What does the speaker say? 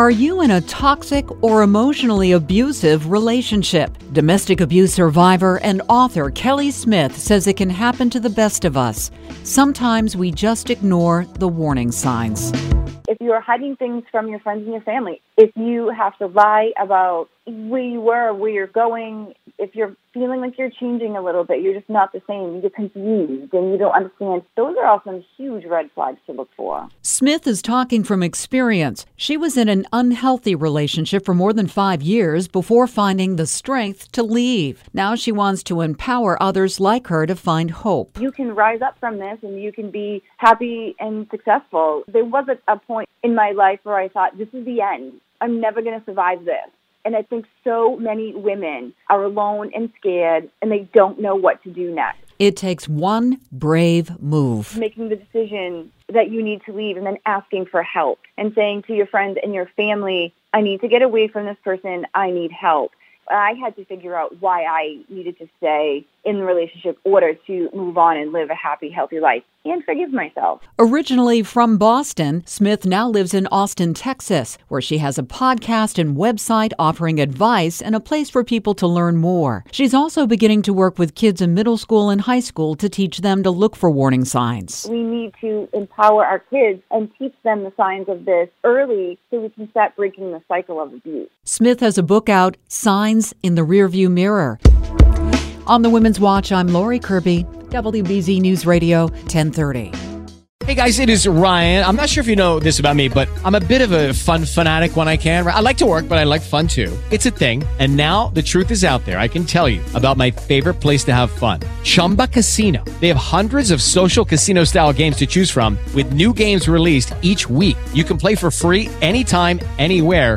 Are you in a toxic or emotionally abusive relationship? Domestic abuse survivor and author Kelly Smith says it can happen to the best of us. Sometimes we just ignore the warning signs. If you are hiding things from your friends and your family, if you have to lie about where you were, where you're going, if you're feeling like you're changing a little bit, you're just not the same, you're confused and you don't understand, those are all some huge red flags to look for. Smith is talking from experience. She was in an unhealthy relationship for more than five years before finding the strength to leave. Now she wants to empower others like her to find hope. You can rise up from this and you can be happy and successful. There was a, a point in my life where I thought, this is the end. I'm never going to survive this. And I think so many women are alone and scared and they don't know what to do next. It takes one brave move. Making the decision that you need to leave and then asking for help and saying to your friends and your family, I need to get away from this person. I need help. I had to figure out why I needed to stay in the relationship in order to move on and live a happy, healthy life and forgive myself. Originally from Boston, Smith now lives in Austin, Texas, where she has a podcast and website offering advice and a place for people to learn more. She's also beginning to work with kids in middle school and high school to teach them to look for warning signs. We need to empower our kids and teach them the signs of this early so we can start breaking the cycle of abuse. Smith has a book out, Signs in the Rearview Mirror. On the Women's Watch, I'm Lori Kirby, WBZ News Radio, 1030. Hey guys, it is Ryan. I'm not sure if you know this about me, but I'm a bit of a fun fanatic when I can. I like to work, but I like fun too. It's a thing. And now the truth is out there. I can tell you about my favorite place to have fun Chumba Casino. They have hundreds of social casino style games to choose from, with new games released each week. You can play for free anytime, anywhere